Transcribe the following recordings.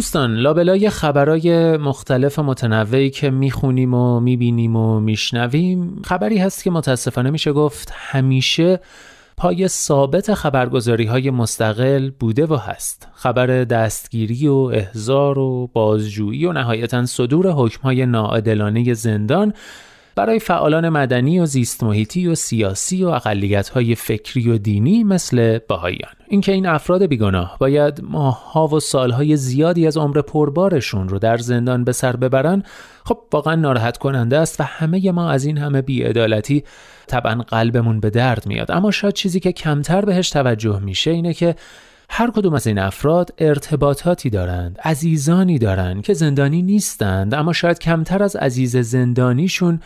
دوستان لابلای خبرای مختلف متنوعی که می‌خونیم و می‌بینیم و میشنویم خبری هست که متاسفانه میشه گفت همیشه پای ثابت خبرگزاری های مستقل بوده و هست. خبر دستگیری و احضار و بازجویی و نهایتا صدور حکم های ناعادلانه زندان برای فعالان مدنی و زیست محیطی و سیاسی و اقلیت های فکری و دینی مثل بهاییان. اینکه این افراد بیگناه باید ماهها و سالهای زیادی از عمر پربارشون رو در زندان به سر ببرن خب واقعا ناراحت کننده است و همه ما از این همه بیعدالتی طبعا قلبمون به درد میاد. اما شاید چیزی که کمتر بهش توجه میشه اینه که هر کدوم از این افراد ارتباطاتی دارند عزیزانی دارند که زندانی نیستند اما شاید کمتر از عزیز زندانیشون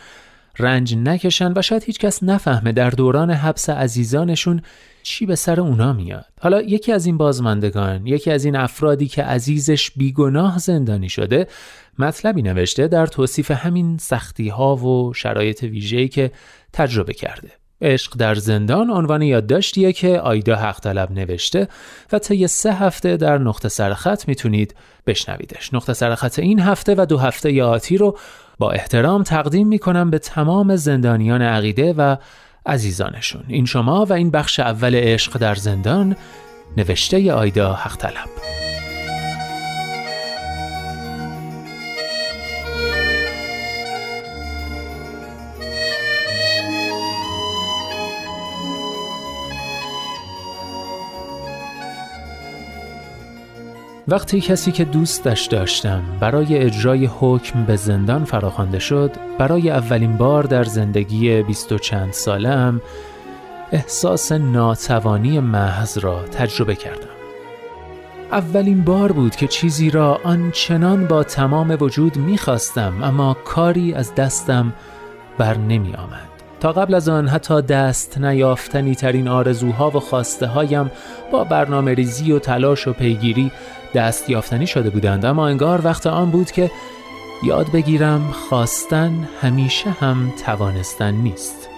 رنج نکشن و شاید هیچکس نفهمه در دوران حبس عزیزانشون چی به سر اونا میاد. حالا یکی از این بازماندگان یکی از این افرادی که عزیزش بیگناه زندانی شده مطلبی نوشته در توصیف همین سختی ها و شرایط ویژه‌ای که تجربه کرده. عشق در زندان عنوان یادداشتیه که آیدا حق طلب نوشته و طی سه هفته در نقطه سرخط می‌تونید بشنویدش. نقطه سرخط این هفته و دو هفته آتی رو با احترام تقدیم می‌کنم به تمام زندانیان عقیده و عزیزانشون. این شما و این بخش اول عشق در زندان نوشته آیدا حق وقتی کسی که دوستش داشتم برای اجرای حکم به زندان فراخوانده شد برای اولین بار در زندگی بیست و چند سالم احساس ناتوانی محض را تجربه کردم. اولین بار بود که چیزی را آنچنان با تمام وجود می‌خواستم اما کاری از دستم بر نمی آمد تا قبل از آن حتی دست نیافتنی ترین آرزوها و خواسته هایم با برنامه ریزی و تلاش و پیگیری دست یافتنی شده بودند اما انگار وقت آن بود که یاد بگیرم خواستن همیشه هم توانستن نیست.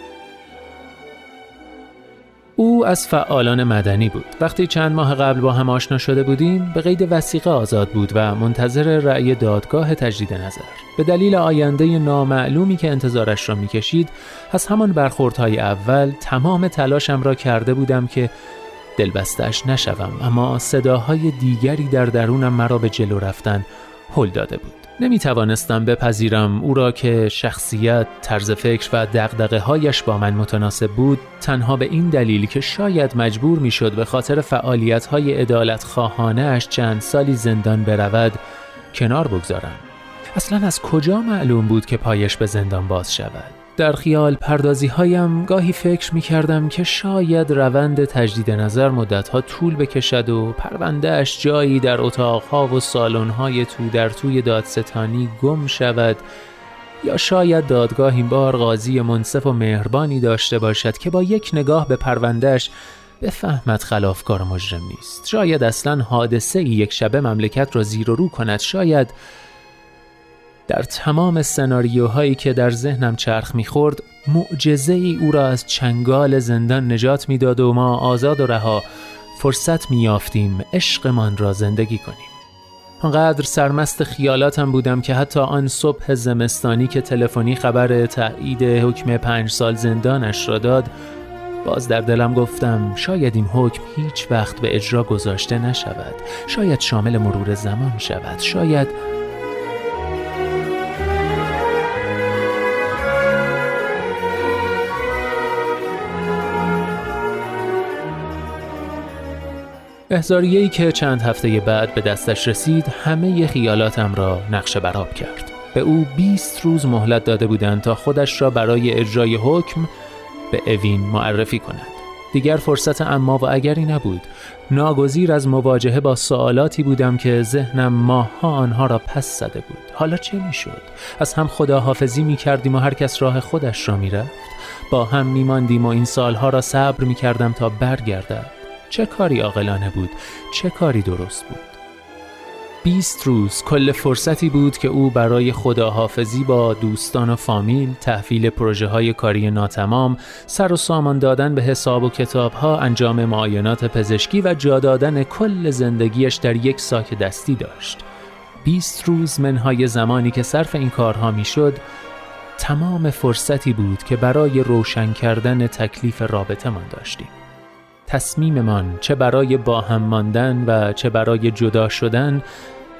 او از فعالان مدنی بود. وقتی چند ماه قبل با هم آشنا شده بودیم به قید وسیقه آزاد بود و منتظر رأی دادگاه تجدید نظر. به دلیل آینده نامعلومی که انتظارش را می‌کشید از همان برخوردهای اول تمام تلاشم را کرده بودم که دلبستش نشوم اما صداهای دیگری در درونم مرا به جلو رفتن هل داده بود نمی توانستم بپذیرم او را که شخصیت، طرز فکر و دقدقه هایش با من متناسب بود تنها به این دلیل که شاید مجبور می شد به خاطر فعالیت های ادالت چند سالی زندان برود کنار بگذارم. اصلا از کجا معلوم بود که پایش به زندان باز شود؟ در خیال پردازی هایم گاهی فکر می کردم که شاید روند تجدید نظر مدتها طول بکشد و پروندهش جایی در اتاقها و سالن‌های تو در توی دادستانی گم شود یا شاید دادگاه این بار قاضی منصف و مهربانی داشته باشد که با یک نگاه به پروندهش بفهمد خلافکار مجرم نیست. شاید اصلا حادثه یک شبه مملکت را زیر و رو کند. شاید در تمام سناریوهایی که در ذهنم چرخ می‌خورد معجزه ای او را از چنگال زندان نجات می‌داد و ما آزاد و رها فرصت میافتیم عشقمان را زندگی کنیم. آنقدر سرمست خیالاتم بودم که حتی آن صبح زمستانی که تلفنی خبر تایید حکم پنج سال زندانش را داد باز در دلم گفتم شاید این حکم هیچ وقت به اجرا گذاشته نشود. شاید شامل مرور زمان شود. شاید احزاریه‌ای که چند هفته بعد به دستش رسید همه خیالاتم را نقشه براب کرد. به او 20 روز مهلت داده بودند تا خودش را برای اجرای حکم به اوین معرفی کند. دیگر فرصت اما و اگری نبود. ناگزیر از مواجهه با سوالاتی بودم که ذهنم ماها آنها را پس زده بود. حالا چه می‌شد؟ از هم خداحافظی می کردیم و هر کس راه خودش را می‌رفت. با هم میماندیم و این سالها را صبر می کردم تا برگردد. چه کاری عاقلانه بود؟ چه کاری درست بود؟ بیست روز کل فرصتی بود که او برای خداحافظی با دوستان و فامیل تحویل پروژه های کاری ناتمام سر و سامان دادن به حساب و کتاب ها انجام معاینات پزشکی و جا دادن کل زندگیش در یک ساک دستی داشت. بیست روز منهای زمانی که صرف این کارها می‌شد تمام فرصتی بود که برای روشن کردن تکلیف رابطه من داشتیم. تصمیممان چه برای با هم ماندن و چه برای جدا شدن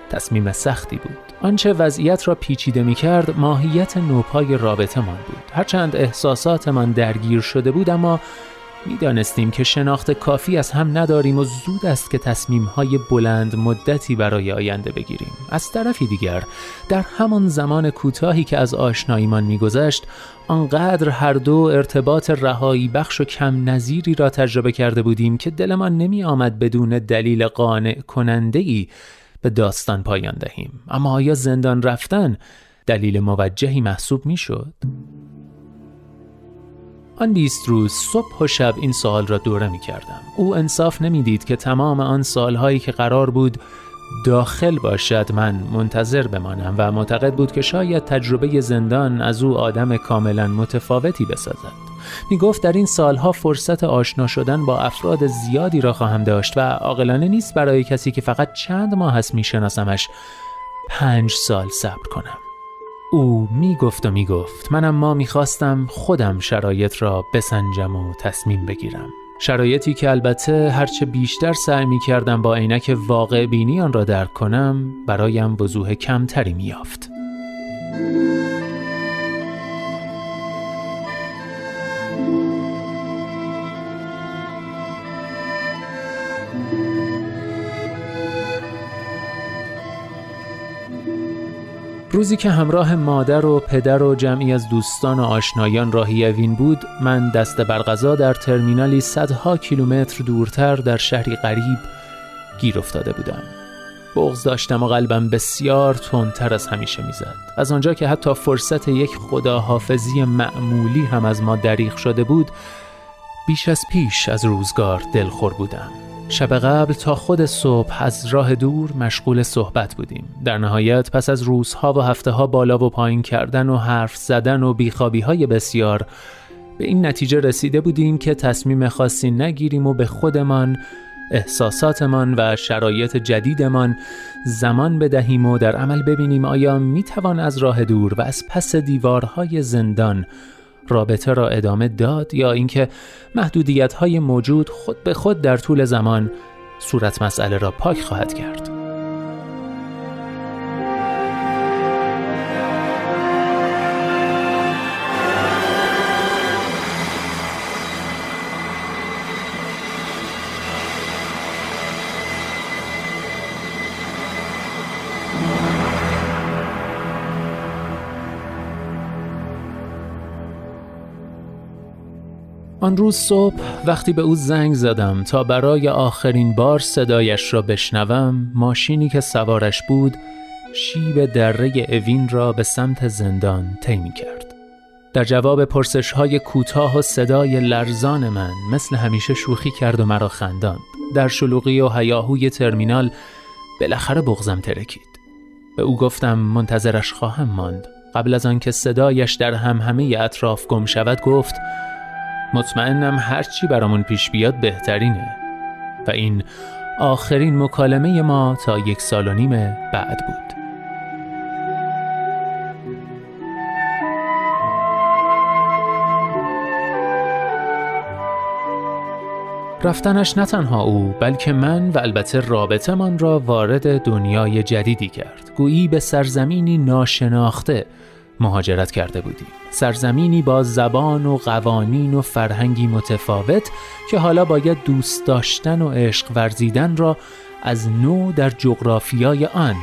تصمیم سختی بود. آنچه وضعیت را پیچیده می کرد ماهیت نوپای رابطه من بود. هرچند احساساتمان درگیر شده بود اما می‌دانستیم که شناخت کافی از هم نداریم و زود است که تصمیم های بلند مدتی برای آینده بگیریم از طرفی دیگر در همان زمان کوتاهی که از آشناییمان میگذشت آنقدر هر دو ارتباط رهایی بخش و کم نظیری را تجربه کرده بودیم که دلمان نمی آمد بدون دلیل قانع کننده ای به داستان پایان دهیم اما آیا زندان رفتن دلیل موجهی محسوب می شد؟ آن بیست روز صبح و شب این سوال را دوره می کردم. او انصاف نمی‌دید که تمام آن سالهایی که قرار بود داخل باشد من منتظر بمانم و معتقد بود که شاید تجربه زندان از او آدم کاملا متفاوتی بسازد. می گفت در این سالها فرصت آشنا شدن با افراد زیادی را خواهم داشت و عاقلانه نیست برای کسی که فقط چند ماه هست میشناسمش پنج سال صبر کنم او می گفت و می گفت من اما می خواستم خودم شرایط را بسنجم و تصمیم بگیرم. شرایطی که البته هرچه بیشتر سعی می کردم با عینک واقع بینی آن را درک کنم برایم وضوح کمتری می روزی که همراه مادر و پدر و جمعی از دوستان و آشنایان راهی اوین بود من دست برغذا در ترمینالی صدها کیلومتر دورتر در شهری غریب گیر افتاده بودم. بغز داشتم و قلبم بسیار تندتر از همیشه می‌زد. از آنجا که حتی فرصت یک خداحافظی معمولی هم از ما دریغ شده بود بیش از پیش از روزگار دلخور بودم. شب قبل تا خود صبح از راه دور مشغول صحبت بودیم. در نهایت پس از روزها و هفته ها بالا و پایین کردن و حرف زدن و بیخوابی های بسیار به این نتیجه رسیده بودیم که تصمیم خاصی نگیریم و به خودمان احساساتمان و شرایط جدیدمان زمان بدهیم و در عمل ببینیم آیا می‌توان از راه دور و از پس دیوارهای زندان رابطه را ادامه داد یا اینکه محدودیت های موجود خود به خود در طول زمان صورت مسئله را پاک خواهد کرد. آن روز صبح وقتی به او زنگ زدم تا برای آخرین بار صدایش را بشنوم ماشینی که سوارش بود شیب دره اوین را به سمت زندان طی کرد در جواب پرسش های کوتاه و صدای لرزان من مثل همیشه شوخی کرد و مرا خنداند. در شلوغی و هیاهوی ترمینال بالاخره بغزم ترکید. به او گفتم منتظرش خواهم ماند. قبل از آنکه صدایش در هم همه اطراف گم شود گفت مطمئنم هرچی برامون پیش بیاد بهترینه. و این آخرین مکالمه ما تا یک سال و نیم بعد بود. رفتنش نه تنها او بلکه من و البته رابطه من را وارد دنیای جدیدی کرد. گویی به سرزمینی ناشناخته مهاجرت کرده بودیم سرزمینی با زبان و قوانین و فرهنگی متفاوت که حالا باید دوست داشتن و عشق ورزیدن را از نو در جغرافیای آن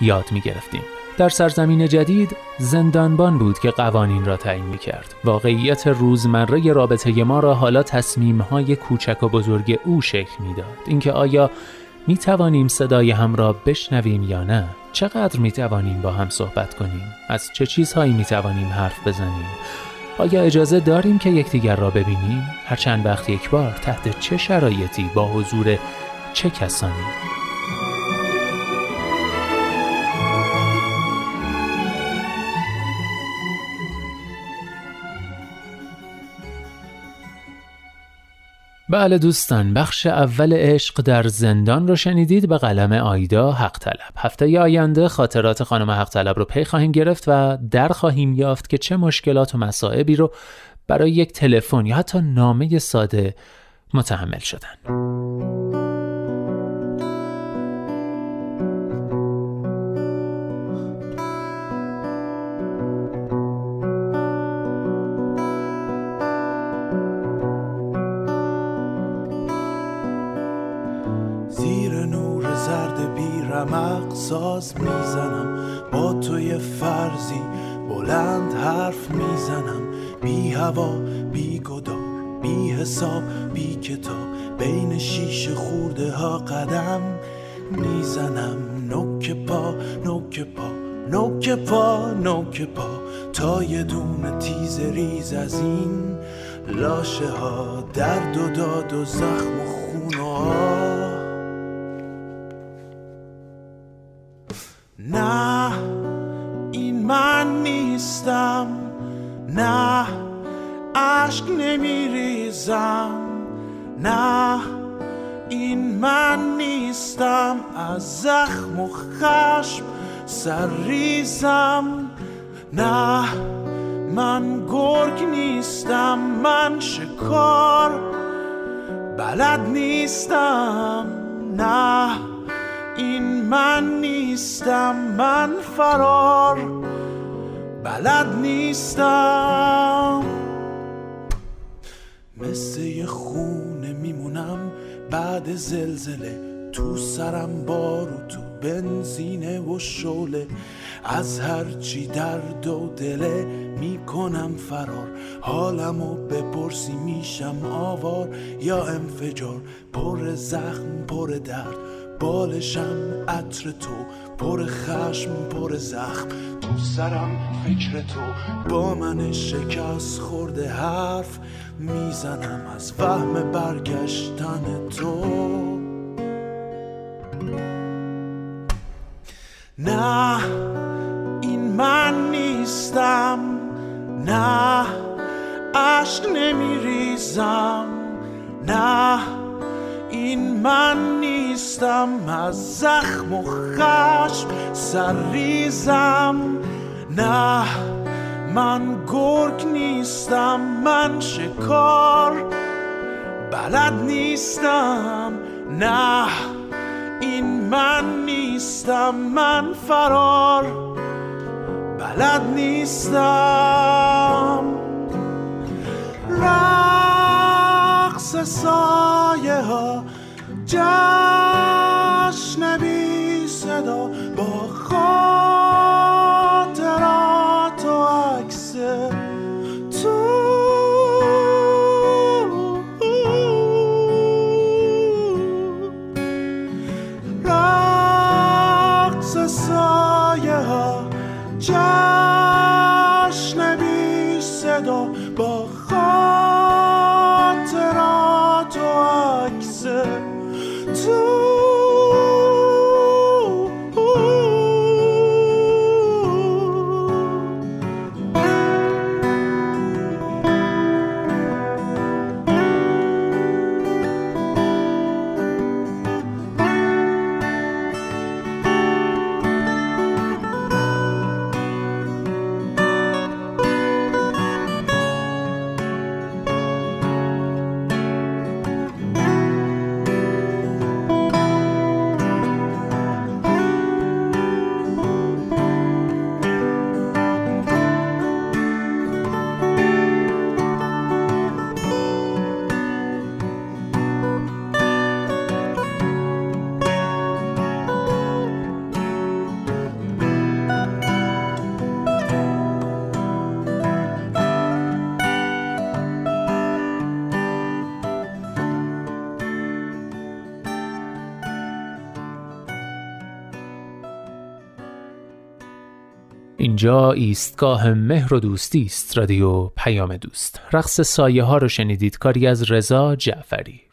یاد می گرفتیم در سرزمین جدید زندانبان بود که قوانین را تعیین می کرد. واقعیت روزمره رابطه ما را حالا تصمیم های کوچک و بزرگ او شکل می‌داد. اینکه آیا می توانیم صدای هم را بشنویم یا نه؟ چقدر می توانیم با هم صحبت کنیم؟ از چه چیزهایی می توانیم حرف بزنیم؟ آیا اجازه داریم که یکدیگر را ببینیم؟ هر چند وقت یک بار تحت چه شرایطی با حضور چه کسانی؟ بله دوستان بخش اول عشق در زندان رو شنیدید. به قلم آیدا حق طلب هفته آینده خاطرات خانم حق طلب رو پی خواهیم گرفت و در خواهیم یافت که چه مشکلات و مصائبی رو برای یک تلفن یا حتی نامه ساده متحمل شدن. ساز می‌زنم. با توی فرضی بلند حرف می‌زنم. بی هوا بی گدار بی حساب بی کتاب. بین شیش خورده ها قدم می‌زنم. نوک پا نوک پا نوک پا نوک پا. تا یه دونه تیز ریز از این لاشه ها. درد و داد و زخم و خون و نه عشق نمیریزم. نه این من نیستم. از زخم و خشم سرریزم نه من گرگ نیستم. من شکار بلد نیستم. نه این من نیستم. من فرار بلد نیستم. مثل یه خونه میمونم بعد زلزله. تو سرم بارو تو بنزینه و شوله از هرچی درد و دله می‌کنم فرار. حالمو بپرسی میشم آوار. یا انفجار پر زخم پر درد. بالشم عطر تو پر خشم پر زخم. تو سرم فکر تو با من شکست خورده حرف می‌زنم از فهم برگشتن تو. نه این من نیستم نه عشق نمیریزم نه این من نیستم از زخم و خشم سرریزم نه من گرگ نیستم من شکار بلد نیستم نه این من نیستم من فرار بلد نیستم. رقص سایه ها جشن بی صدا سایه ها اینجا ایستگاه مهر و دوستی است رادیو پیام دوست. رقص سایه ها رو شنیدید. کاری از رضا جعفری.